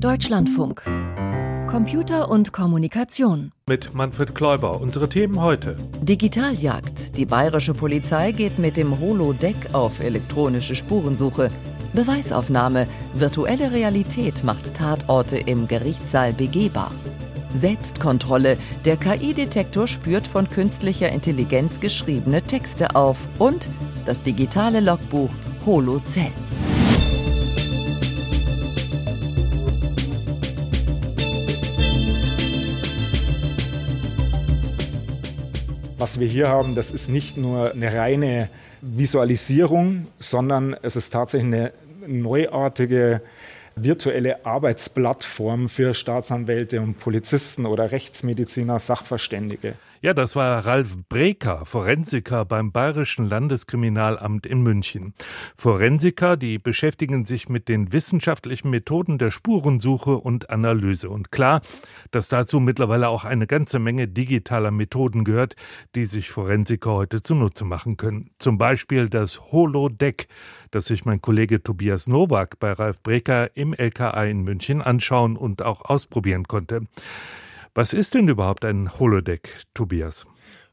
Deutschlandfunk. Computer und Kommunikation. Mit Manfred Kläuber. Unsere Themen heute. Digitaljagd. Die bayerische Polizei geht mit dem Holodeck auf elektronische Spurensuche. Beweisaufnahme. Virtuelle Realität macht Tatorte im Gerichtssaal begehbar. Selbstkontrolle. Der KI-Detektor spürt von künstlicher Intelligenz geschriebene Texte auf. Und das digitale Logbuch Holozell. Was wir hier haben, das ist nicht nur eine reine Visualisierung, sondern es ist tatsächlich eine neuartige virtuelle Arbeitsplattform für Staatsanwälte und Polizisten oder Rechtsmediziner, Sachverständige. Ja, das war Ralf Breker, Forensiker beim Bayerischen Landeskriminalamt in München. Forensiker, die beschäftigen sich mit den wissenschaftlichen Methoden der Spurensuche und Analyse. Und klar, dass dazu mittlerweile auch eine ganze Menge digitaler Methoden gehört, die sich Forensiker heute zunutze machen können. Zum Beispiel das Holodeck, das sich mein Kollege Tobias Nowak bei Ralf Breker im LKA in München anschauen und auch ausprobieren konnte. Was ist denn überhaupt ein Holodeck, Tobias?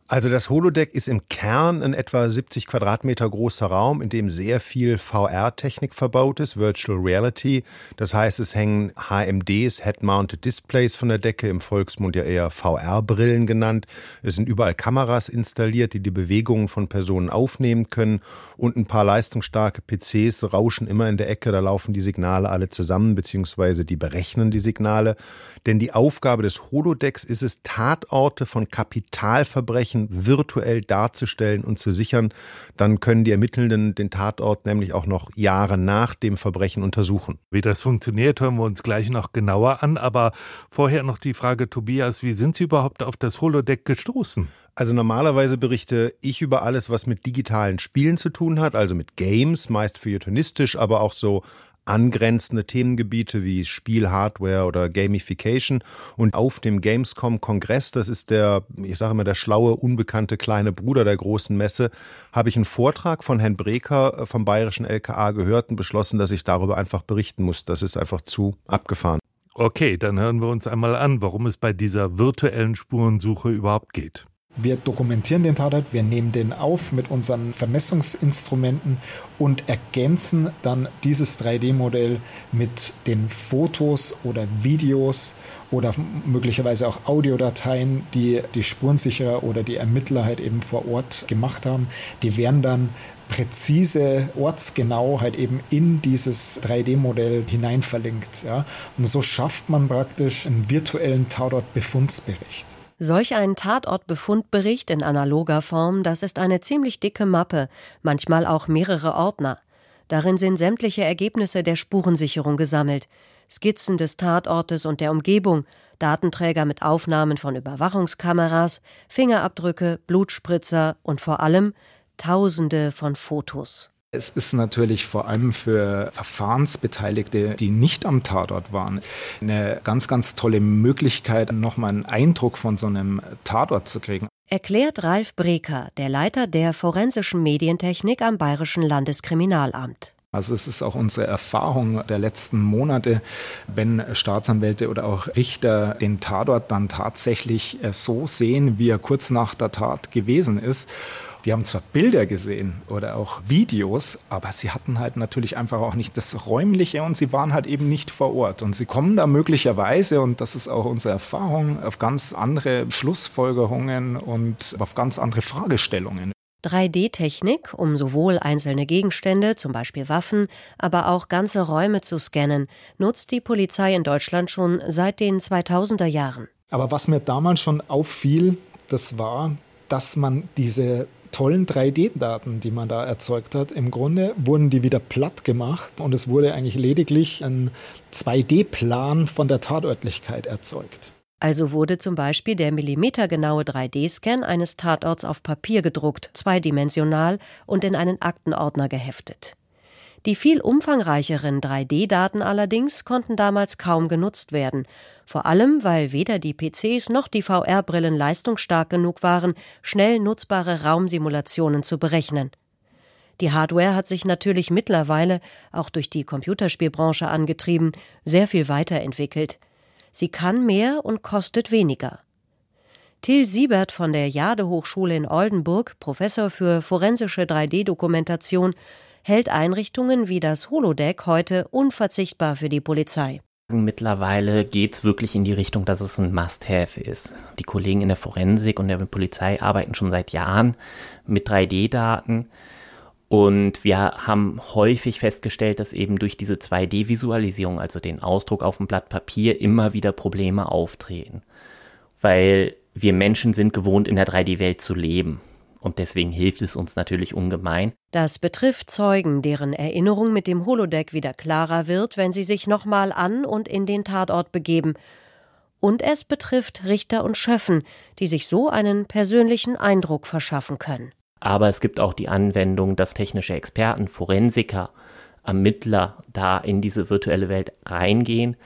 Also das Holodeck ist im Kern ein etwa 70 Quadratmeter großer Raum, in dem sehr viel VR-Technik verbaut ist, Virtual Reality. Das heißt, es hängen HMDs, Head-Mounted Displays von der Decke, im Volksmund ja eher VR-Brillen genannt. Es sind überall Kameras installiert, die die Bewegungen von Personen aufnehmen können und ein paar leistungsstarke PCs rauschen immer in der Ecke, da laufen die Signale alle zusammen, beziehungsweise die berechnen die Signale. Denn die Aufgabe des Holodecks ist es, Tatorte von Kapitalverbrechen Verbrechen virtuell darzustellen und zu sichern, dann können die Ermittelnden den Tatort nämlich auch noch Jahre nach dem Verbrechen untersuchen. Wie das funktioniert, hören wir uns gleich noch genauer an. Aber vorher noch die Frage, Tobias, wie sind Sie überhaupt auf das Holodeck gestoßen? Also normalerweise berichte ich über alles, was mit digitalen Spielen zu tun hat, also mit Games, meist feuilletonistisch, aber auch so angrenzende Themengebiete wie Spielhardware oder Gamification. Und auf dem Gamescom-Kongress, das ist der, ich sage immer, der schlaue, unbekannte kleine Bruder der großen Messe, habe ich einen Vortrag von Herrn Breker vom bayerischen LKA gehört und beschlossen, dass ich darüber einfach berichten muss. Das ist einfach zu abgefahren. Okay, dann hören wir uns einmal an, warum es bei dieser virtuellen Spurensuche überhaupt geht. Wir dokumentieren den Tatort, wir nehmen den auf mit unseren Vermessungsinstrumenten und ergänzen dann dieses 3D-Modell mit den Fotos oder Videos oder möglicherweise auch Audiodateien, die die Spurensicherer oder die Ermittler halt eben vor Ort gemacht haben. Die werden dann präzise, ortsgenau halt eben in dieses 3D-Modell hinein verlinkt. Ja? Und so schafft man praktisch einen virtuellen Tatort-Befundsbericht. Solch ein Tatortbefundbericht in analoger Form, das ist eine ziemlich dicke Mappe, manchmal auch mehrere Ordner. Darin sind sämtliche Ergebnisse der Spurensicherung gesammelt. Skizzen des Tatortes und der Umgebung, Datenträger mit Aufnahmen von Überwachungskameras, Fingerabdrücke, Blutspritzer und vor allem Tausende von Fotos. Es ist natürlich vor allem für Verfahrensbeteiligte, die nicht am Tatort waren, eine ganz, ganz tolle Möglichkeit, nochmal einen Eindruck von so einem Tatort zu kriegen. Erklärt Ralf Breker, der Leiter der forensischen Medientechnik am Bayerischen Landeskriminalamt. Also es ist auch unsere Erfahrung der letzten Monate, wenn Staatsanwälte oder auch Richter den Tatort dann tatsächlich so sehen, wie er kurz nach der Tat gewesen ist die haben zwar Bilder gesehen oder auch Videos, aber sie hatten halt natürlich einfach auch nicht das Räumliche und sie waren halt eben nicht vor Ort. Und sie kommen da möglicherweise, und das ist auch unsere Erfahrung, auf ganz andere Schlussfolgerungen und auf ganz andere Fragestellungen. 3D-Technik, um sowohl einzelne Gegenstände, zum Beispiel Waffen, aber auch ganze Räume zu scannen, nutzt die Polizei in Deutschland schon seit den 2000er Jahren. Aber was mir damals schon auffiel, das war, dass man diese tollen 3D-Daten, die man da erzeugt hat, im Grunde wurden die wieder platt gemacht und es wurde eigentlich lediglich ein 2D-Plan von der Tatörtlichkeit erzeugt. Also wurde zum Beispiel der millimetergenaue 3D-Scan eines Tatorts auf Papier gedruckt, zweidimensional und in einen Aktenordner geheftet. Die viel umfangreicheren 3D-Daten allerdings konnten damals kaum genutzt werden, vor allem weil weder die PCs noch die VR-Brillen leistungsstark genug waren, schnell nutzbare Raumsimulationen zu berechnen. Die Hardware hat sich natürlich mittlerweile, auch durch die Computerspielbranche angetrieben, sehr viel weiterentwickelt. Sie kann mehr und kostet weniger. Till Siebert von der Jade Hochschule in Oldenburg, Professor für forensische 3D-Dokumentation, hält Einrichtungen wie das Holodeck heute unverzichtbar für die Polizei. Mittlerweile geht es wirklich in die Richtung, dass es ein Must-Have ist. Die Kollegen in der Forensik und der Polizei arbeiten schon seit Jahren mit 3D-Daten. Und wir haben häufig festgestellt, dass eben durch diese 2D-Visualisierung, also den Ausdruck auf dem Blatt Papier, immer wieder Probleme auftreten. Weil wir Menschen sind gewohnt, in der 3D-Welt zu leben. Und deswegen hilft es uns natürlich ungemein. Das betrifft Zeugen, deren Erinnerung mit dem Holodeck wieder klarer wird, wenn sie sich nochmal an und in den Tatort begeben. Und es betrifft Richter und Schöffen, die sich so einen persönlichen Eindruck verschaffen können. Aber es gibt auch die Anwendung, dass technische Experten, Forensiker, Ermittler da in diese virtuelle Welt reingehen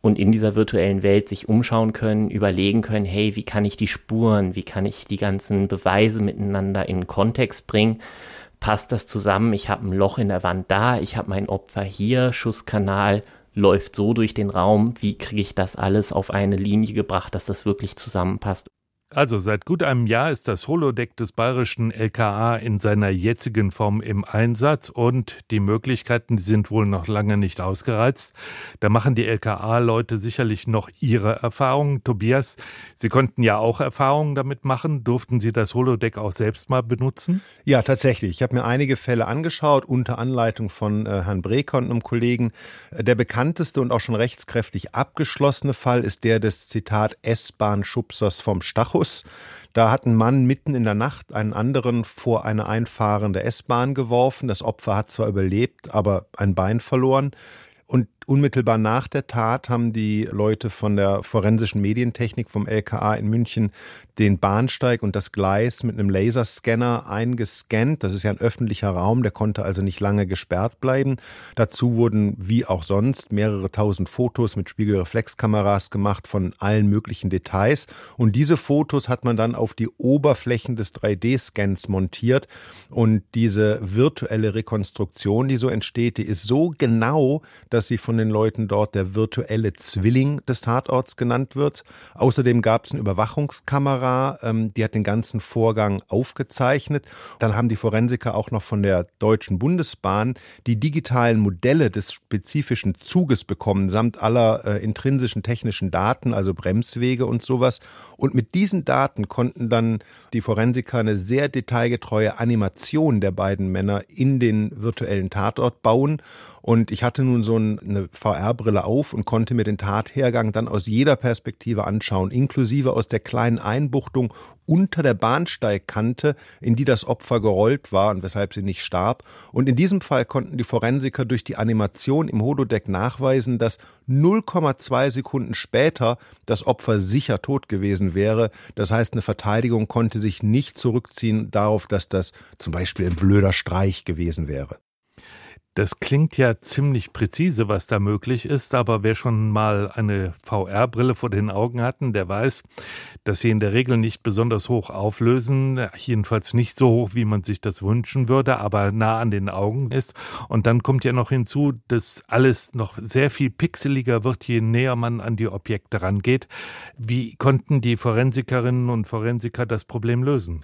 und in dieser virtuellen Welt sich umschauen können, überlegen können, hey, wie kann ich die Spuren, wie kann ich die ganzen Beweise miteinander in Kontext bringen? Passt das zusammen? Ich habe ein Loch in der Wand da, ich habe mein Opfer hier, Schusskanal läuft so durch den Raum, wie kriege ich das alles auf eine Linie gebracht, dass das wirklich zusammenpasst? Also seit gut einem Jahr ist das Holodeck des bayerischen LKA in seiner jetzigen Form im Einsatz und die Möglichkeiten sind wohl noch lange nicht ausgereizt. Da machen die LKA-Leute sicherlich noch ihre Erfahrungen. Tobias, Sie konnten ja auch Erfahrungen damit machen. Durften Sie das Holodeck auch selbst mal benutzen? Ja, tatsächlich. Ich habe mir einige Fälle angeschaut, unter Anleitung von äh, Herrn Breker und einem Kollegen. Der bekannteste und auch schon rechtskräftig abgeschlossene Fall ist der des Zitat S-Bahn-Schubsers vom Stachus. Markus. Da hat ein Mann mitten in der Nacht einen anderen vor eine einfahrende S-Bahn geworfen. Das Opfer hat zwar überlebt, aber ein Bein verloren. Und Unmittelbar nach der Tat haben die Leute von der forensischen Medientechnik vom LKA in München den Bahnsteig und das Gleis mit einem Laserscanner eingescannt. Das ist ja ein öffentlicher Raum, der konnte also nicht lange gesperrt bleiben. Dazu wurden, wie auch sonst, mehrere tausend Fotos mit Spiegelreflexkameras gemacht von allen möglichen Details. Und diese Fotos hat man dann auf die Oberflächen des 3D-Scans montiert. Und diese virtuelle Rekonstruktion, die so entsteht, die ist so genau, dass sie von den Leuten dort der virtuelle Zwilling des Tatorts genannt wird. Außerdem gab es eine Überwachungskamera, ähm, die hat den ganzen Vorgang aufgezeichnet. Dann haben die Forensiker auch noch von der Deutschen Bundesbahn die digitalen Modelle des spezifischen Zuges bekommen, samt aller äh, intrinsischen technischen Daten, also Bremswege und sowas. Und mit diesen Daten konnten dann die Forensiker eine sehr detailgetreue Animation der beiden Männer in den virtuellen Tatort bauen. Und ich hatte nun so eine VR-Brille auf und konnte mir den Tathergang dann aus jeder Perspektive anschauen, inklusive aus der kleinen Einbuchtung unter der Bahnsteigkante, in die das Opfer gerollt war und weshalb sie nicht starb. Und in diesem Fall konnten die Forensiker durch die Animation im Holodeck nachweisen, dass 0,2 Sekunden später das Opfer sicher tot gewesen wäre. Das heißt, eine Verteidigung konnte sich nicht zurückziehen darauf, dass das zum Beispiel ein blöder Streich gewesen wäre. Das klingt ja ziemlich präzise, was da möglich ist, aber wer schon mal eine VR-Brille vor den Augen hatten, der weiß, dass sie in der Regel nicht besonders hoch auflösen, jedenfalls nicht so hoch, wie man sich das wünschen würde, aber nah an den Augen ist. Und dann kommt ja noch hinzu, dass alles noch sehr viel pixeliger wird, je näher man an die Objekte rangeht. Wie konnten die Forensikerinnen und Forensiker das Problem lösen?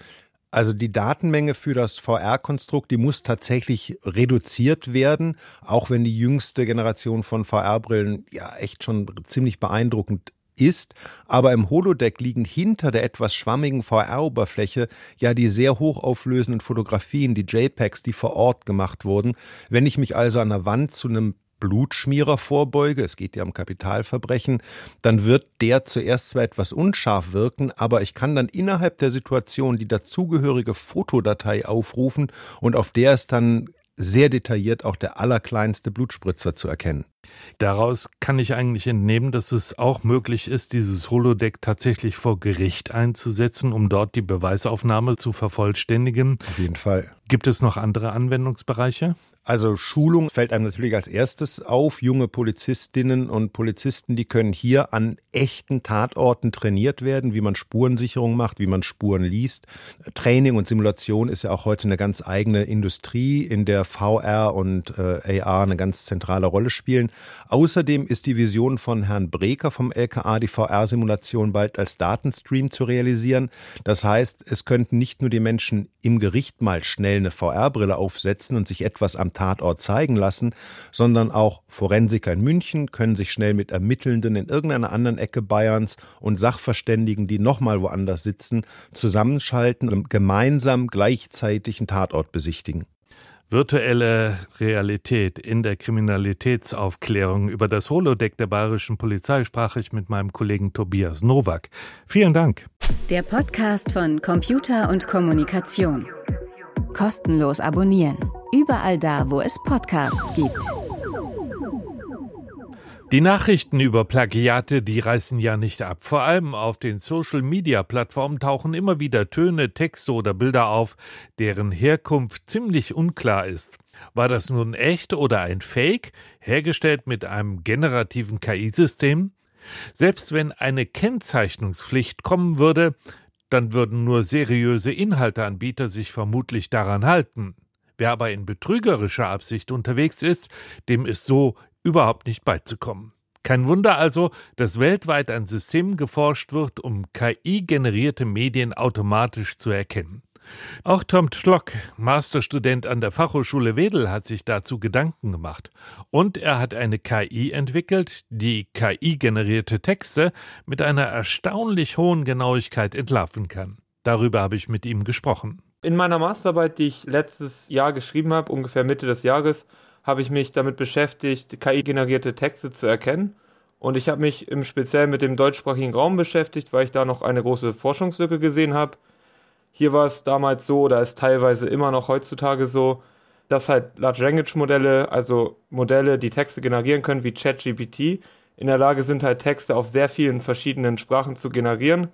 Also die Datenmenge für das VR-Konstrukt, die muss tatsächlich reduziert werden, auch wenn die jüngste Generation von VR-Brillen ja echt schon ziemlich beeindruckend ist, aber im Holodeck liegen hinter der etwas schwammigen VR-Oberfläche ja die sehr hochauflösenden Fotografien, die JPEGs, die vor Ort gemacht wurden. Wenn ich mich also an der Wand zu einem Blutschmierer vorbeuge, es geht ja um Kapitalverbrechen, dann wird der zuerst zwar etwas unscharf wirken, aber ich kann dann innerhalb der Situation die dazugehörige Fotodatei aufrufen und auf der ist dann sehr detailliert auch der allerkleinste Blutspritzer zu erkennen. Daraus kann ich eigentlich entnehmen, dass es auch möglich ist, dieses Holodeck tatsächlich vor Gericht einzusetzen, um dort die Beweisaufnahme zu vervollständigen. Auf jeden Fall. Gibt es noch andere Anwendungsbereiche? Also Schulung fällt einem natürlich als erstes auf. Junge Polizistinnen und Polizisten, die können hier an echten Tatorten trainiert werden, wie man Spurensicherung macht, wie man Spuren liest. Training und Simulation ist ja auch heute eine ganz eigene Industrie, in der VR und äh, AR eine ganz zentrale Rolle spielen. Außerdem ist die Vision von Herrn Breker vom LKA, die VR-Simulation bald als Datenstream zu realisieren. Das heißt, es könnten nicht nur die Menschen im Gericht mal schnell eine VR-Brille aufsetzen und sich etwas am Tatort zeigen lassen, sondern auch Forensiker in München können sich schnell mit Ermittelnden in irgendeiner anderen Ecke Bayerns und Sachverständigen, die nochmal woanders sitzen, zusammenschalten und gemeinsam gleichzeitig einen Tatort besichtigen. Virtuelle Realität in der Kriminalitätsaufklärung über das Holodeck der bayerischen Polizei sprach ich mit meinem Kollegen Tobias Nowak. Vielen Dank. Der Podcast von Computer und Kommunikation. Kostenlos abonnieren. Überall da, wo es Podcasts gibt. Die Nachrichten über Plagiate, die reißen ja nicht ab. Vor allem auf den Social-Media-Plattformen tauchen immer wieder Töne, Texte oder Bilder auf, deren Herkunft ziemlich unklar ist. War das nun echt oder ein Fake, hergestellt mit einem generativen KI-System? Selbst wenn eine Kennzeichnungspflicht kommen würde, dann würden nur seriöse Inhalteanbieter sich vermutlich daran halten. Wer aber in betrügerischer Absicht unterwegs ist, dem ist so überhaupt nicht beizukommen. Kein Wunder also, dass weltweit an Systemen geforscht wird, um KI-generierte Medien automatisch zu erkennen. Auch Tom Schlock, Masterstudent an der Fachhochschule Wedel, hat sich dazu Gedanken gemacht. Und er hat eine KI entwickelt, die KI-generierte Texte mit einer erstaunlich hohen Genauigkeit entlarven kann. Darüber habe ich mit ihm gesprochen. In meiner Masterarbeit, die ich letztes Jahr geschrieben habe, ungefähr Mitte des Jahres, habe ich mich damit beschäftigt, KI-generierte Texte zu erkennen. Und ich habe mich im Speziellen mit dem deutschsprachigen Raum beschäftigt, weil ich da noch eine große Forschungslücke gesehen habe. Hier war es damals so oder ist teilweise immer noch heutzutage so, dass halt Large Language Modelle, also Modelle, die Texte generieren können, wie ChatGPT, in der Lage sind halt Texte auf sehr vielen verschiedenen Sprachen zu generieren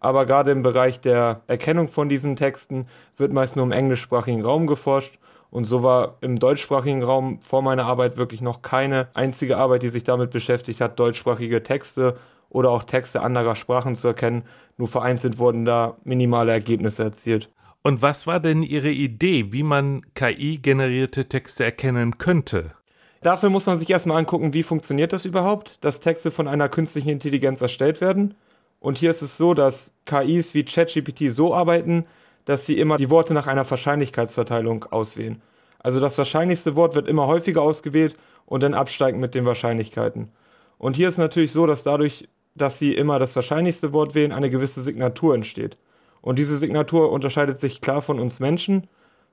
aber gerade im Bereich der Erkennung von diesen Texten wird meist nur im englischsprachigen Raum geforscht. Und so war im deutschsprachigen Raum vor meiner Arbeit wirklich noch keine einzige Arbeit, die sich damit beschäftigt hat, deutschsprachige Texte oder auch Texte anderer Sprachen zu erkennen. Nur vereinzelt wurden da minimale Ergebnisse erzielt. Und was war denn Ihre Idee, wie man KI-generierte Texte erkennen könnte? Dafür muss man sich erstmal angucken, wie funktioniert das überhaupt, dass Texte von einer künstlichen Intelligenz erstellt werden. Und hier ist es so, dass KIs wie ChatGPT so arbeiten, dass sie immer die Worte nach einer Wahrscheinlichkeitsverteilung auswählen. Also das wahrscheinlichste Wort wird immer häufiger ausgewählt und dann absteigend mit den Wahrscheinlichkeiten. Und hier ist natürlich so, dass dadurch, dass sie immer das wahrscheinlichste Wort wählen, eine gewisse Signatur entsteht. Und diese Signatur unterscheidet sich klar von uns Menschen,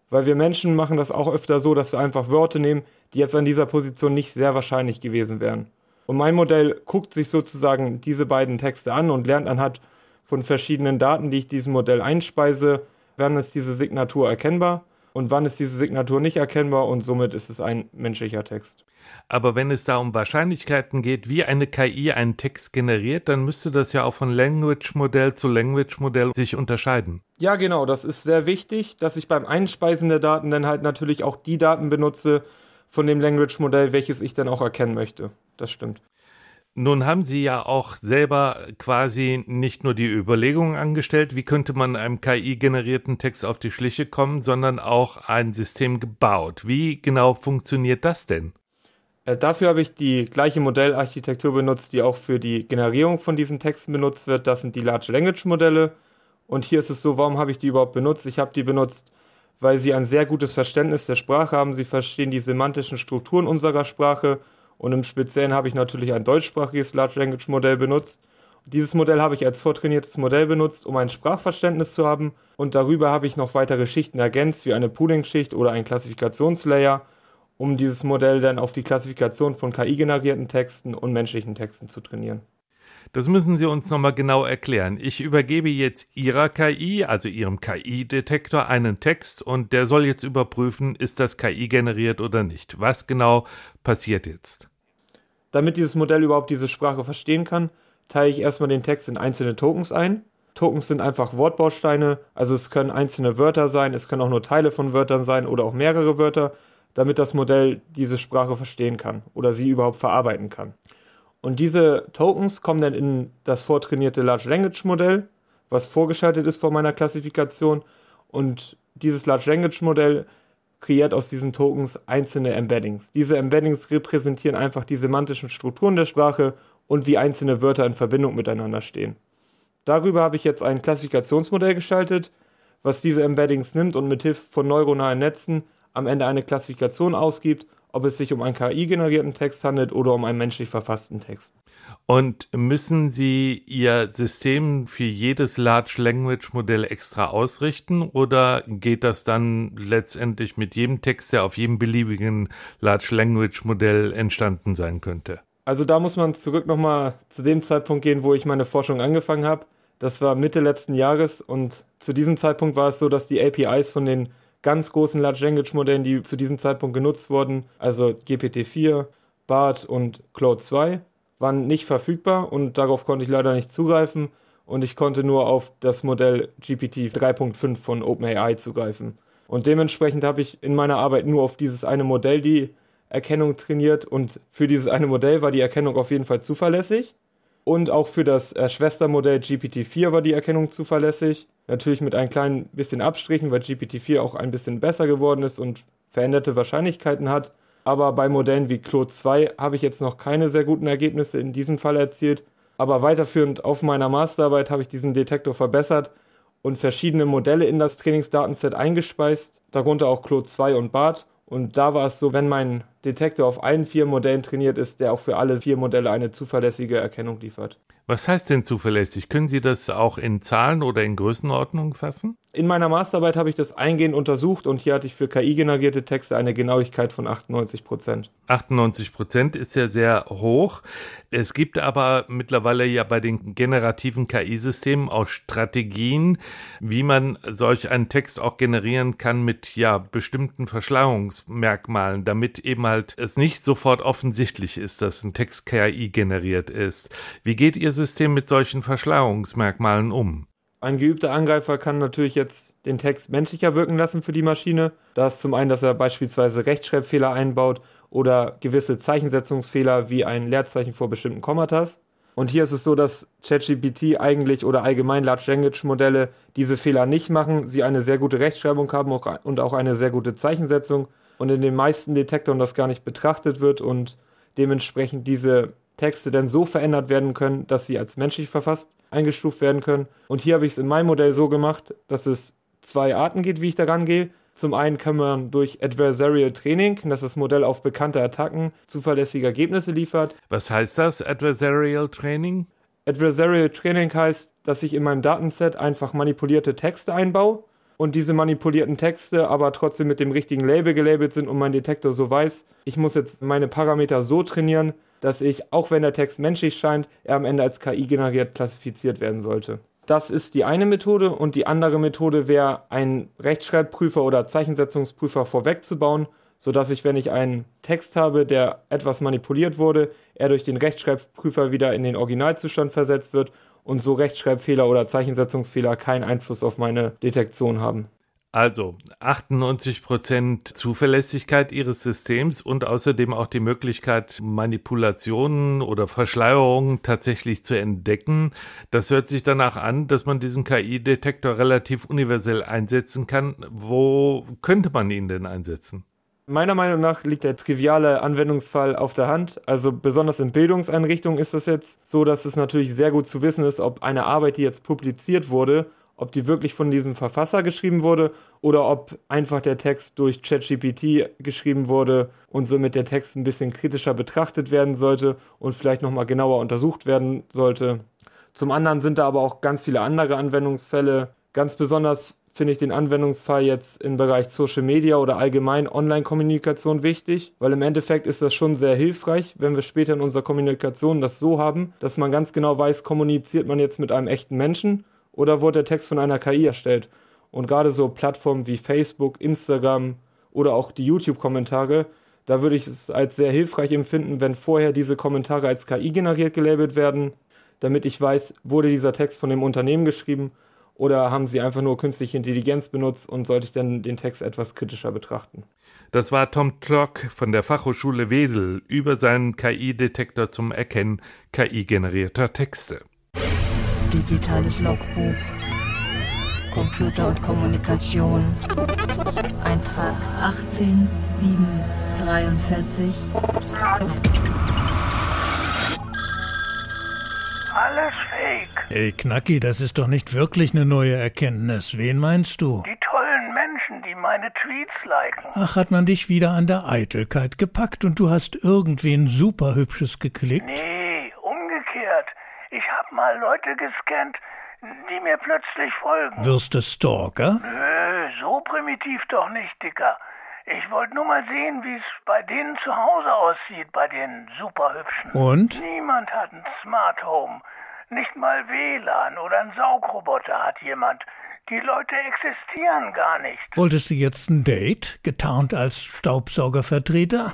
weil wir Menschen machen das auch öfter so, dass wir einfach Wörter nehmen, die jetzt an dieser Position nicht sehr wahrscheinlich gewesen wären. Und mein Modell guckt sich sozusagen diese beiden Texte an und lernt anhand von verschiedenen Daten, die ich diesem Modell einspeise, wann ist diese Signatur erkennbar und wann ist diese Signatur nicht erkennbar und somit ist es ein menschlicher Text. Aber wenn es da um Wahrscheinlichkeiten geht, wie eine KI einen Text generiert, dann müsste das ja auch von Language-Modell zu Language-Modell sich unterscheiden. Ja, genau, das ist sehr wichtig, dass ich beim Einspeisen der Daten dann halt natürlich auch die Daten benutze von dem Language-Modell, welches ich dann auch erkennen möchte das stimmt. Nun haben Sie ja auch selber quasi nicht nur die Überlegungen angestellt, wie könnte man einem KI-generierten Text auf die Schliche kommen, sondern auch ein System gebaut. Wie genau funktioniert das denn? Äh, dafür habe ich die gleiche Modellarchitektur benutzt, die auch für die Generierung von diesen Texten benutzt wird. Das sind die Large Language Modelle. Und hier ist es so, warum habe ich die überhaupt benutzt? Ich habe die benutzt, weil sie ein sehr gutes Verständnis der Sprache haben. Sie verstehen die semantischen Strukturen unserer Sprache und im Speziellen habe ich natürlich ein deutschsprachiges Large Language Modell benutzt. Dieses Modell habe ich als vortrainiertes Modell benutzt, um ein Sprachverständnis zu haben. Und darüber habe ich noch weitere Schichten ergänzt, wie eine Pooling-Schicht oder ein Klassifikationslayer, um dieses Modell dann auf die Klassifikation von KI-generierten Texten und menschlichen Texten zu trainieren. Das müssen Sie uns nochmal genau erklären. Ich übergebe jetzt Ihrer KI, also Ihrem KI-Detektor, einen Text und der soll jetzt überprüfen, ist das KI generiert oder nicht. Was genau passiert jetzt? Damit dieses Modell überhaupt diese Sprache verstehen kann, teile ich erstmal den Text in einzelne Tokens ein. Tokens sind einfach Wortbausteine, also es können einzelne Wörter sein, es können auch nur Teile von Wörtern sein oder auch mehrere Wörter, damit das Modell diese Sprache verstehen kann oder sie überhaupt verarbeiten kann. Und diese Tokens kommen dann in das vortrainierte Large Language Modell, was vorgeschaltet ist vor meiner Klassifikation. Und dieses Large Language Modell kreiert aus diesen Tokens einzelne Embeddings. Diese Embeddings repräsentieren einfach die semantischen Strukturen der Sprache und wie einzelne Wörter in Verbindung miteinander stehen. Darüber habe ich jetzt ein Klassifikationsmodell geschaltet, was diese Embeddings nimmt und mit Hilfe von neuronalen Netzen am Ende eine Klassifikation ausgibt ob es sich um einen KI-generierten Text handelt oder um einen menschlich verfassten Text. Und müssen Sie Ihr System für jedes Large Language Modell extra ausrichten oder geht das dann letztendlich mit jedem Text, der auf jedem beliebigen Large Language Modell entstanden sein könnte? Also da muss man zurück nochmal zu dem Zeitpunkt gehen, wo ich meine Forschung angefangen habe. Das war Mitte letzten Jahres und zu diesem Zeitpunkt war es so, dass die APIs von den ganz großen Large Language Modellen, die zu diesem Zeitpunkt genutzt wurden, also GPT-4, BART und Claude 2, waren nicht verfügbar und darauf konnte ich leider nicht zugreifen und ich konnte nur auf das Modell GPT 3.5 von OpenAI zugreifen. Und dementsprechend habe ich in meiner Arbeit nur auf dieses eine Modell die Erkennung trainiert und für dieses eine Modell war die Erkennung auf jeden Fall zuverlässig. Und auch für das äh, Schwestermodell GPT-4 war die Erkennung zuverlässig. Natürlich mit ein klein bisschen Abstrichen, weil GPT-4 auch ein bisschen besser geworden ist und veränderte Wahrscheinlichkeiten hat. Aber bei Modellen wie Claude 2 habe ich jetzt noch keine sehr guten Ergebnisse in diesem Fall erzielt. Aber weiterführend auf meiner Masterarbeit habe ich diesen Detektor verbessert und verschiedene Modelle in das Trainingsdatenset eingespeist, darunter auch Claude 2 und BART. Und da war es so, wenn mein Detektor auf allen vier Modellen trainiert ist, der auch für alle vier Modelle eine zuverlässige Erkennung liefert. Was heißt denn zuverlässig? Können Sie das auch in Zahlen oder in Größenordnungen fassen? In meiner Masterarbeit habe ich das eingehend untersucht und hier hatte ich für KI-generierte Texte eine Genauigkeit von 98 Prozent. 98 Prozent ist ja sehr hoch. Es gibt aber mittlerweile ja bei den generativen KI-Systemen auch Strategien, wie man solch einen Text auch generieren kann mit ja bestimmten Verschleierungsmerkmalen, damit eben halt es nicht sofort offensichtlich ist, dass ein Text KI generiert ist. Wie geht Ihr System mit solchen Verschleierungsmerkmalen um? Ein geübter Angreifer kann natürlich jetzt den Text menschlicher wirken lassen für die Maschine. Da ist zum einen, dass er beispielsweise Rechtschreibfehler einbaut oder gewisse Zeichensetzungsfehler wie ein Leerzeichen vor bestimmten Kommatas. Und hier ist es so, dass ChatGPT eigentlich oder allgemein Large Language Modelle diese Fehler nicht machen, sie eine sehr gute Rechtschreibung haben und auch eine sehr gute Zeichensetzung und in den meisten Detektoren das gar nicht betrachtet wird und dementsprechend diese Texte dann so verändert werden können, dass sie als menschlich verfasst eingestuft werden können. Und hier habe ich es in meinem Modell so gemacht, dass es zwei Arten geht, wie ich daran gehe. Zum einen kann man durch Adversarial Training, dass das Modell auf bekannte Attacken zuverlässige Ergebnisse liefert. Was heißt das, Adversarial Training? Adversarial Training heißt, dass ich in meinem Datenset einfach manipulierte Texte einbaue und diese manipulierten Texte aber trotzdem mit dem richtigen Label gelabelt sind und mein Detektor so weiß, ich muss jetzt meine Parameter so trainieren, dass ich, auch wenn der Text menschlich scheint, er am Ende als KI generiert klassifiziert werden sollte. Das ist die eine Methode und die andere Methode wäre, einen Rechtschreibprüfer oder Zeichensetzungsprüfer vorwegzubauen, sodass ich, wenn ich einen Text habe, der etwas manipuliert wurde, er durch den Rechtschreibprüfer wieder in den Originalzustand versetzt wird und so Rechtschreibfehler oder Zeichensetzungsfehler keinen Einfluss auf meine Detektion haben. Also 98 Prozent Zuverlässigkeit Ihres Systems und außerdem auch die Möglichkeit, Manipulationen oder Verschleierungen tatsächlich zu entdecken. Das hört sich danach an, dass man diesen KI-Detektor relativ universell einsetzen kann. Wo könnte man ihn denn einsetzen? Meiner Meinung nach liegt der triviale Anwendungsfall auf der Hand. Also besonders in Bildungseinrichtungen ist es jetzt so, dass es natürlich sehr gut zu wissen ist, ob eine Arbeit, die jetzt publiziert wurde, ob die wirklich von diesem Verfasser geschrieben wurde oder ob einfach der Text durch ChatGPT geschrieben wurde und somit der Text ein bisschen kritischer betrachtet werden sollte und vielleicht nochmal genauer untersucht werden sollte. Zum anderen sind da aber auch ganz viele andere Anwendungsfälle. Ganz besonders finde ich den Anwendungsfall jetzt im Bereich Social Media oder allgemein Online-Kommunikation wichtig, weil im Endeffekt ist das schon sehr hilfreich, wenn wir später in unserer Kommunikation das so haben, dass man ganz genau weiß, kommuniziert man jetzt mit einem echten Menschen oder wurde der Text von einer KI erstellt? Und gerade so Plattformen wie Facebook, Instagram oder auch die YouTube-Kommentare Da würde ich es als sehr hilfreich empfinden, wenn vorher diese Kommentare als KI generiert gelabelt werden, damit ich weiß, wurde dieser Text von dem Unternehmen geschrieben oder haben sie einfach nur künstliche Intelligenz benutzt und sollte ich dann den Text etwas kritischer betrachten. Das war Tom Tlock von der Fachhochschule Wedel über seinen KI-Detektor zum Erkennen KI-generierter Texte. Digitales Logbuch. Computer und Kommunikation. Eintrag 18743. Alles fake. Hey Knacki, das ist doch nicht wirklich eine neue Erkenntnis. Wen meinst du? Die tollen Menschen, die meine Tweets liken. Ach, hat man dich wieder an der Eitelkeit gepackt und du hast irgendwen superhübsches geklickt? Nee, umgekehrt. Ich hab mal Leute gescannt, die mir plötzlich folgen. Wirst du Stalker? Nö, so primitiv doch nicht, Dicker. Ich wollte nur mal sehen, wie es bei denen zu Hause aussieht, bei den Superhübschen. Und? Niemand hat ein Smart Home. Nicht mal WLAN oder ein Saugroboter hat jemand. Die Leute existieren gar nicht. Wolltest du jetzt ein Date, getarnt als Staubsaugervertreter?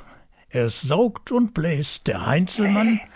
Er saugt und bläst, der Heinzelmann? Nee.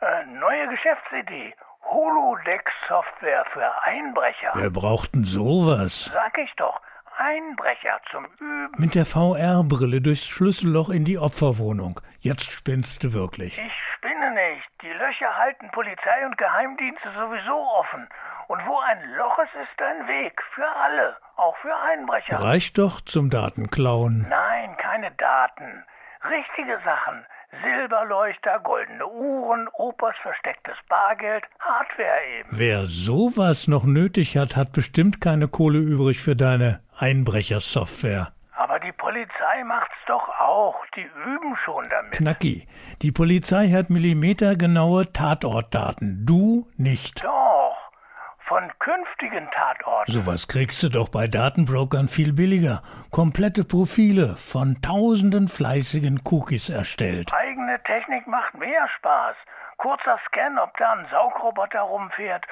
Äh, neue Geschäftsidee. Holodeck-Software für Einbrecher. Wer braucht denn sowas? Sag ich doch. Einbrecher zum Üben. Mit der VR-Brille durchs Schlüsselloch in die Opferwohnung. Jetzt spinnst du wirklich. Ich spinne nicht. Die Löcher halten Polizei und Geheimdienste sowieso offen. Und wo ein Loch ist, ist ein Weg. Für alle. Auch für Einbrecher. Reicht doch zum Datenklauen. Nein, keine Daten. Richtige Sachen. Silberleuchter, goldene Uhren, Opas verstecktes Bargeld, Hardware eben. Wer sowas noch nötig hat, hat bestimmt keine Kohle übrig für deine Einbrechersoftware. Aber die Polizei macht's doch auch. Die üben schon damit. Knacki, die Polizei hat millimetergenaue Tatortdaten. Du nicht. Doch. Von künftigen Tatorten. Sowas kriegst du doch bei Datenbrokern viel billiger. Komplette Profile von tausenden fleißigen Cookies erstellt. Eigene Technik macht mehr Spaß. Kurzer Scan, ob da ein Saugroboter rumfährt.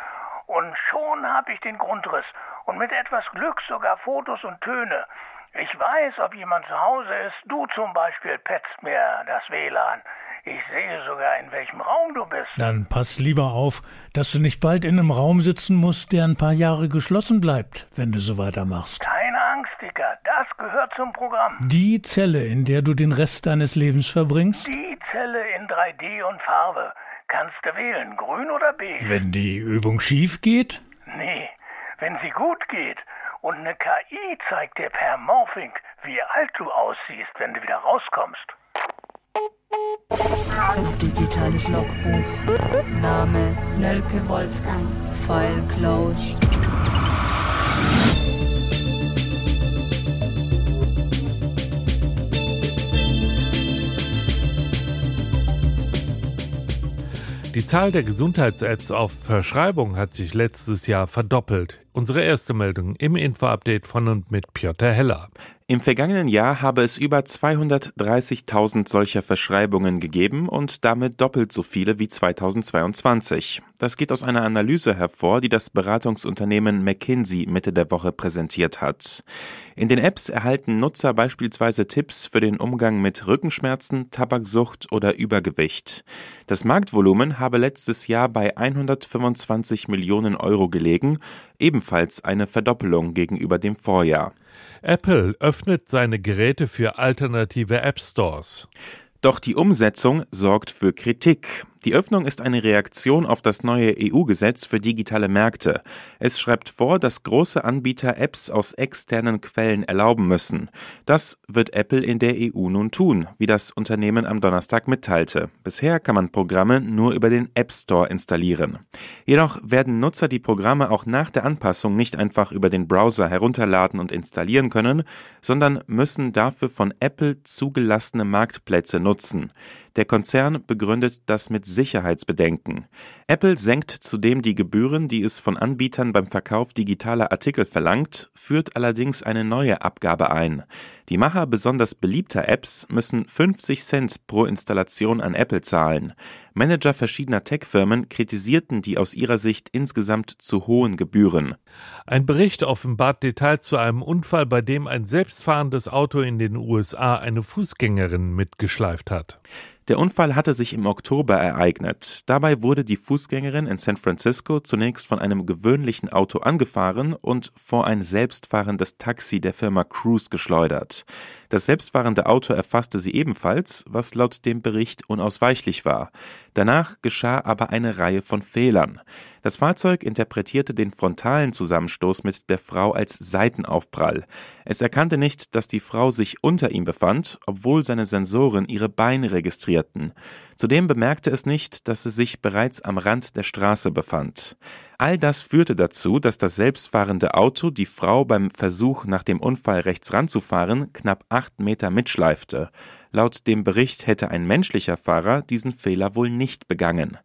Und schon habe ich den Grundriss. Und mit etwas Glück sogar Fotos und Töne. Ich weiß, ob jemand zu Hause ist. Du zum Beispiel petzt mir das WLAN. Ich sehe sogar, in welchem Raum du bist. Dann pass lieber auf, dass du nicht bald in einem Raum sitzen musst, der ein paar Jahre geschlossen bleibt, wenn du so weitermachst. Keine Angst, Dicker. Das gehört zum Programm. Die Zelle, in der du den Rest deines Lebens verbringst? Die Zelle in 3D und Farbe. Kannst du wählen, grün oder beige. Wenn die Übung schief geht? Nee, wenn sie gut geht. Und eine KI zeigt dir per Morphing, wie alt du aussiehst, wenn du wieder rauskommst. Digitales Logbuch. Name Nölke Wolfgang. File closed. Die Zahl der Gesundheits-Apps auf Verschreibung hat sich letztes Jahr verdoppelt. Unsere erste Meldung im Info-Update von und mit Piotr Heller. Im vergangenen Jahr habe es über 230.000 solcher Verschreibungen gegeben und damit doppelt so viele wie 2022. Das geht aus einer Analyse hervor, die das Beratungsunternehmen McKinsey Mitte der Woche präsentiert hat. In den Apps erhalten Nutzer beispielsweise Tipps für den Umgang mit Rückenschmerzen, Tabaksucht oder Übergewicht. Das Marktvolumen habe letztes Jahr bei 125 Millionen Euro gelegen, ebenfalls eine Verdoppelung gegenüber dem Vorjahr. Apple öffnet seine Geräte für alternative App Stores. Doch die Umsetzung sorgt für Kritik. Die Öffnung ist eine Reaktion auf das neue EU-Gesetz für digitale Märkte. Es schreibt vor, dass große Anbieter Apps aus externen Quellen erlauben müssen. Das wird Apple in der EU nun tun, wie das Unternehmen am Donnerstag mitteilte. Bisher kann man Programme nur über den App Store installieren. Jedoch werden Nutzer die Programme auch nach der Anpassung nicht einfach über den Browser herunterladen und installieren können, sondern müssen dafür von Apple zugelassene Marktplätze nutzen. Der Konzern begründet das mit Sicherheitsbedenken. Apple senkt zudem die Gebühren, die es von Anbietern beim Verkauf digitaler Artikel verlangt, führt allerdings eine neue Abgabe ein. Die Macher besonders beliebter Apps müssen 50 Cent pro Installation an Apple zahlen. Manager verschiedener Tech-Firmen kritisierten die aus ihrer Sicht insgesamt zu hohen Gebühren. Ein Bericht offenbart Details zu einem Unfall, bei dem ein selbstfahrendes Auto in den USA eine Fußgängerin mitgeschleift hat. Der Unfall hatte sich im Oktober ereignet. Dabei wurde die Fußgängerin in San Francisco zunächst von einem gewöhnlichen Auto angefahren und vor ein selbstfahrendes Taxi der Firma Cruise geschleudert. Das selbstfahrende Auto erfasste sie ebenfalls, was laut dem Bericht unausweichlich war. Danach geschah aber eine Reihe von Fehlern. Das Fahrzeug interpretierte den frontalen Zusammenstoß mit der Frau als Seitenaufprall. Es erkannte nicht, dass die Frau sich unter ihm befand, obwohl seine Sensoren ihre Beine registrierten. Zudem bemerkte es nicht, dass es sich bereits am Rand der Straße befand. All das führte dazu, dass das selbstfahrende Auto die Frau beim Versuch, nach dem Unfall rechts ranzufahren, knapp acht Meter mitschleifte. Laut dem Bericht hätte ein menschlicher Fahrer diesen Fehler wohl nicht begangen.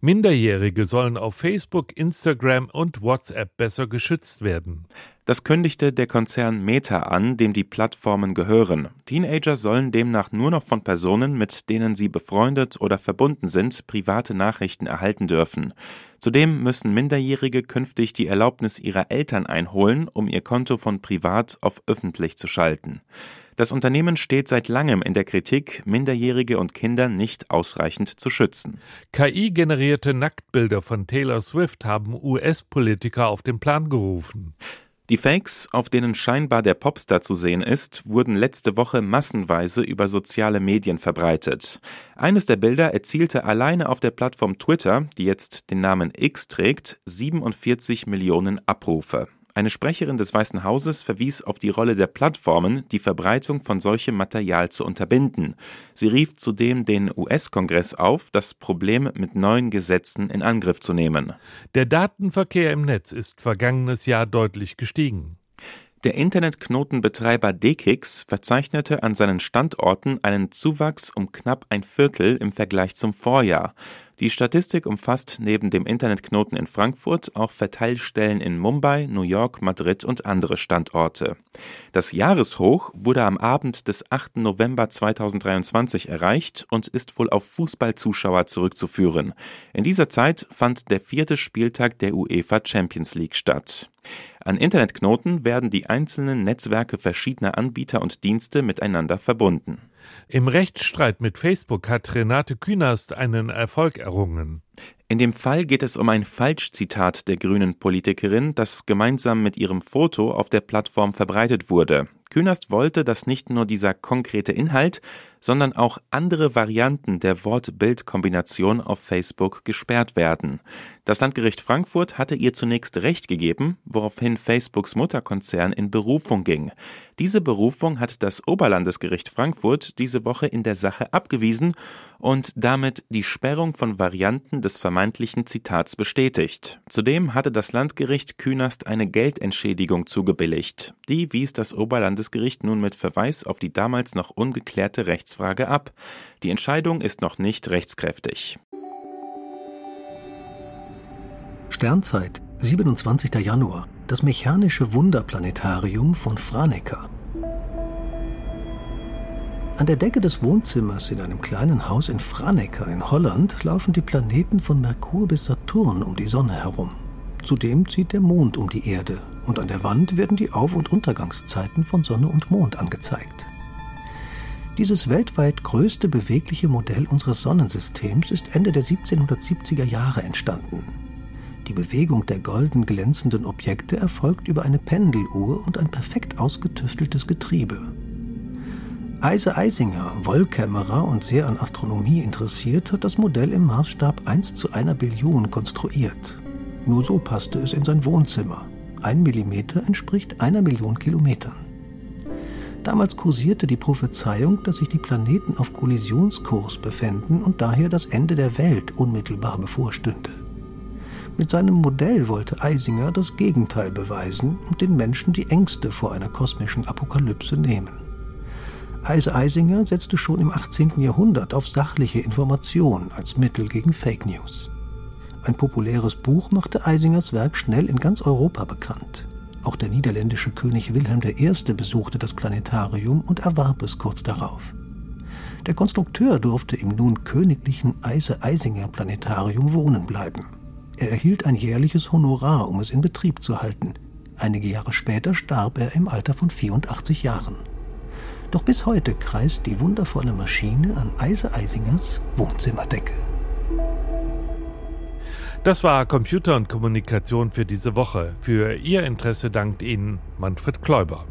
Minderjährige sollen auf Facebook, Instagram und WhatsApp besser geschützt werden. Das kündigte der Konzern Meta an, dem die Plattformen gehören. Teenager sollen demnach nur noch von Personen, mit denen sie befreundet oder verbunden sind, private Nachrichten erhalten dürfen. Zudem müssen Minderjährige künftig die Erlaubnis ihrer Eltern einholen, um ihr Konto von privat auf öffentlich zu schalten. Das Unternehmen steht seit langem in der Kritik, Minderjährige und Kinder nicht ausreichend zu schützen. KI-generierte Nacktbilder von Taylor Swift haben US-Politiker auf den Plan gerufen. Die Fakes, auf denen scheinbar der Popstar zu sehen ist, wurden letzte Woche massenweise über soziale Medien verbreitet. Eines der Bilder erzielte alleine auf der Plattform Twitter, die jetzt den Namen X trägt, 47 Millionen Abrufe. Eine Sprecherin des Weißen Hauses verwies auf die Rolle der Plattformen, die Verbreitung von solchem Material zu unterbinden. Sie rief zudem den US-Kongress auf, das Problem mit neuen Gesetzen in Angriff zu nehmen. Der Datenverkehr im Netz ist vergangenes Jahr deutlich gestiegen. Der Internetknotenbetreiber Dekix verzeichnete an seinen Standorten einen Zuwachs um knapp ein Viertel im Vergleich zum Vorjahr. Die Statistik umfasst neben dem Internetknoten in Frankfurt auch Verteilstellen in Mumbai, New York, Madrid und andere Standorte. Das Jahreshoch wurde am Abend des 8. November 2023 erreicht und ist wohl auf Fußballzuschauer zurückzuführen. In dieser Zeit fand der vierte Spieltag der UEFA Champions League statt. An Internetknoten werden die einzelnen Netzwerke verschiedener Anbieter und Dienste miteinander verbunden. Im Rechtsstreit mit Facebook hat Renate Künast einen Erfolg errungen. In dem Fall geht es um ein Falschzitat der grünen Politikerin, das gemeinsam mit ihrem Foto auf der Plattform verbreitet wurde. Künast wollte, dass nicht nur dieser konkrete Inhalt, sondern auch andere Varianten der Wort-Bild-Kombination auf Facebook gesperrt werden. Das Landgericht Frankfurt hatte ihr zunächst Recht gegeben, woraufhin Facebooks Mutterkonzern in Berufung ging. Diese Berufung hat das Oberlandesgericht Frankfurt diese Woche in der Sache abgewiesen und damit die Sperrung von Varianten des vermeintlichen Zitats bestätigt. Zudem hatte das Landgericht Künast eine Geldentschädigung zugebilligt. Die wies das Oberlandesgericht nun mit Verweis auf die damals noch ungeklärte Rechtsfrage ab. Die Entscheidung ist noch nicht rechtskräftig. Sternzeit, 27. Januar. Das mechanische Wunderplanetarium von Franeker. An der Decke des Wohnzimmers in einem kleinen Haus in Franeker in Holland laufen die Planeten von Merkur bis Saturn um die Sonne herum. Zudem zieht der Mond um die Erde und an der Wand werden die Auf- und Untergangszeiten von Sonne und Mond angezeigt. Dieses weltweit größte bewegliche Modell unseres Sonnensystems ist Ende der 1770er Jahre entstanden. Die Bewegung der golden glänzenden Objekte erfolgt über eine Pendeluhr und ein perfekt ausgetüfteltes Getriebe. Eise Eisinger, Wollkämmerer und sehr an Astronomie interessiert, hat das Modell im Maßstab 1 zu einer Billion konstruiert. Nur so passte es in sein Wohnzimmer. Ein Millimeter entspricht einer Million Kilometern. Damals kursierte die Prophezeiung, dass sich die Planeten auf Kollisionskurs befänden und daher das Ende der Welt unmittelbar bevorstünde. Mit seinem Modell wollte Eisinger das Gegenteil beweisen und den Menschen die Ängste vor einer kosmischen Apokalypse nehmen. Heise Eisinger setzte schon im 18. Jahrhundert auf sachliche Information als Mittel gegen Fake News. Ein populäres Buch machte Eisingers Werk schnell in ganz Europa bekannt. Auch der niederländische König Wilhelm I. besuchte das Planetarium und erwarb es kurz darauf. Der Konstrukteur durfte im nun königlichen Eise-Eisinger Planetarium wohnen bleiben. Er erhielt ein jährliches Honorar, um es in Betrieb zu halten. Einige Jahre später starb er im Alter von 84 Jahren. Doch bis heute kreist die wundervolle Maschine an Eise-Eisingers Wohnzimmerdecke. Das war Computer und Kommunikation für diese Woche. Für Ihr Interesse dankt Ihnen Manfred Kläuber.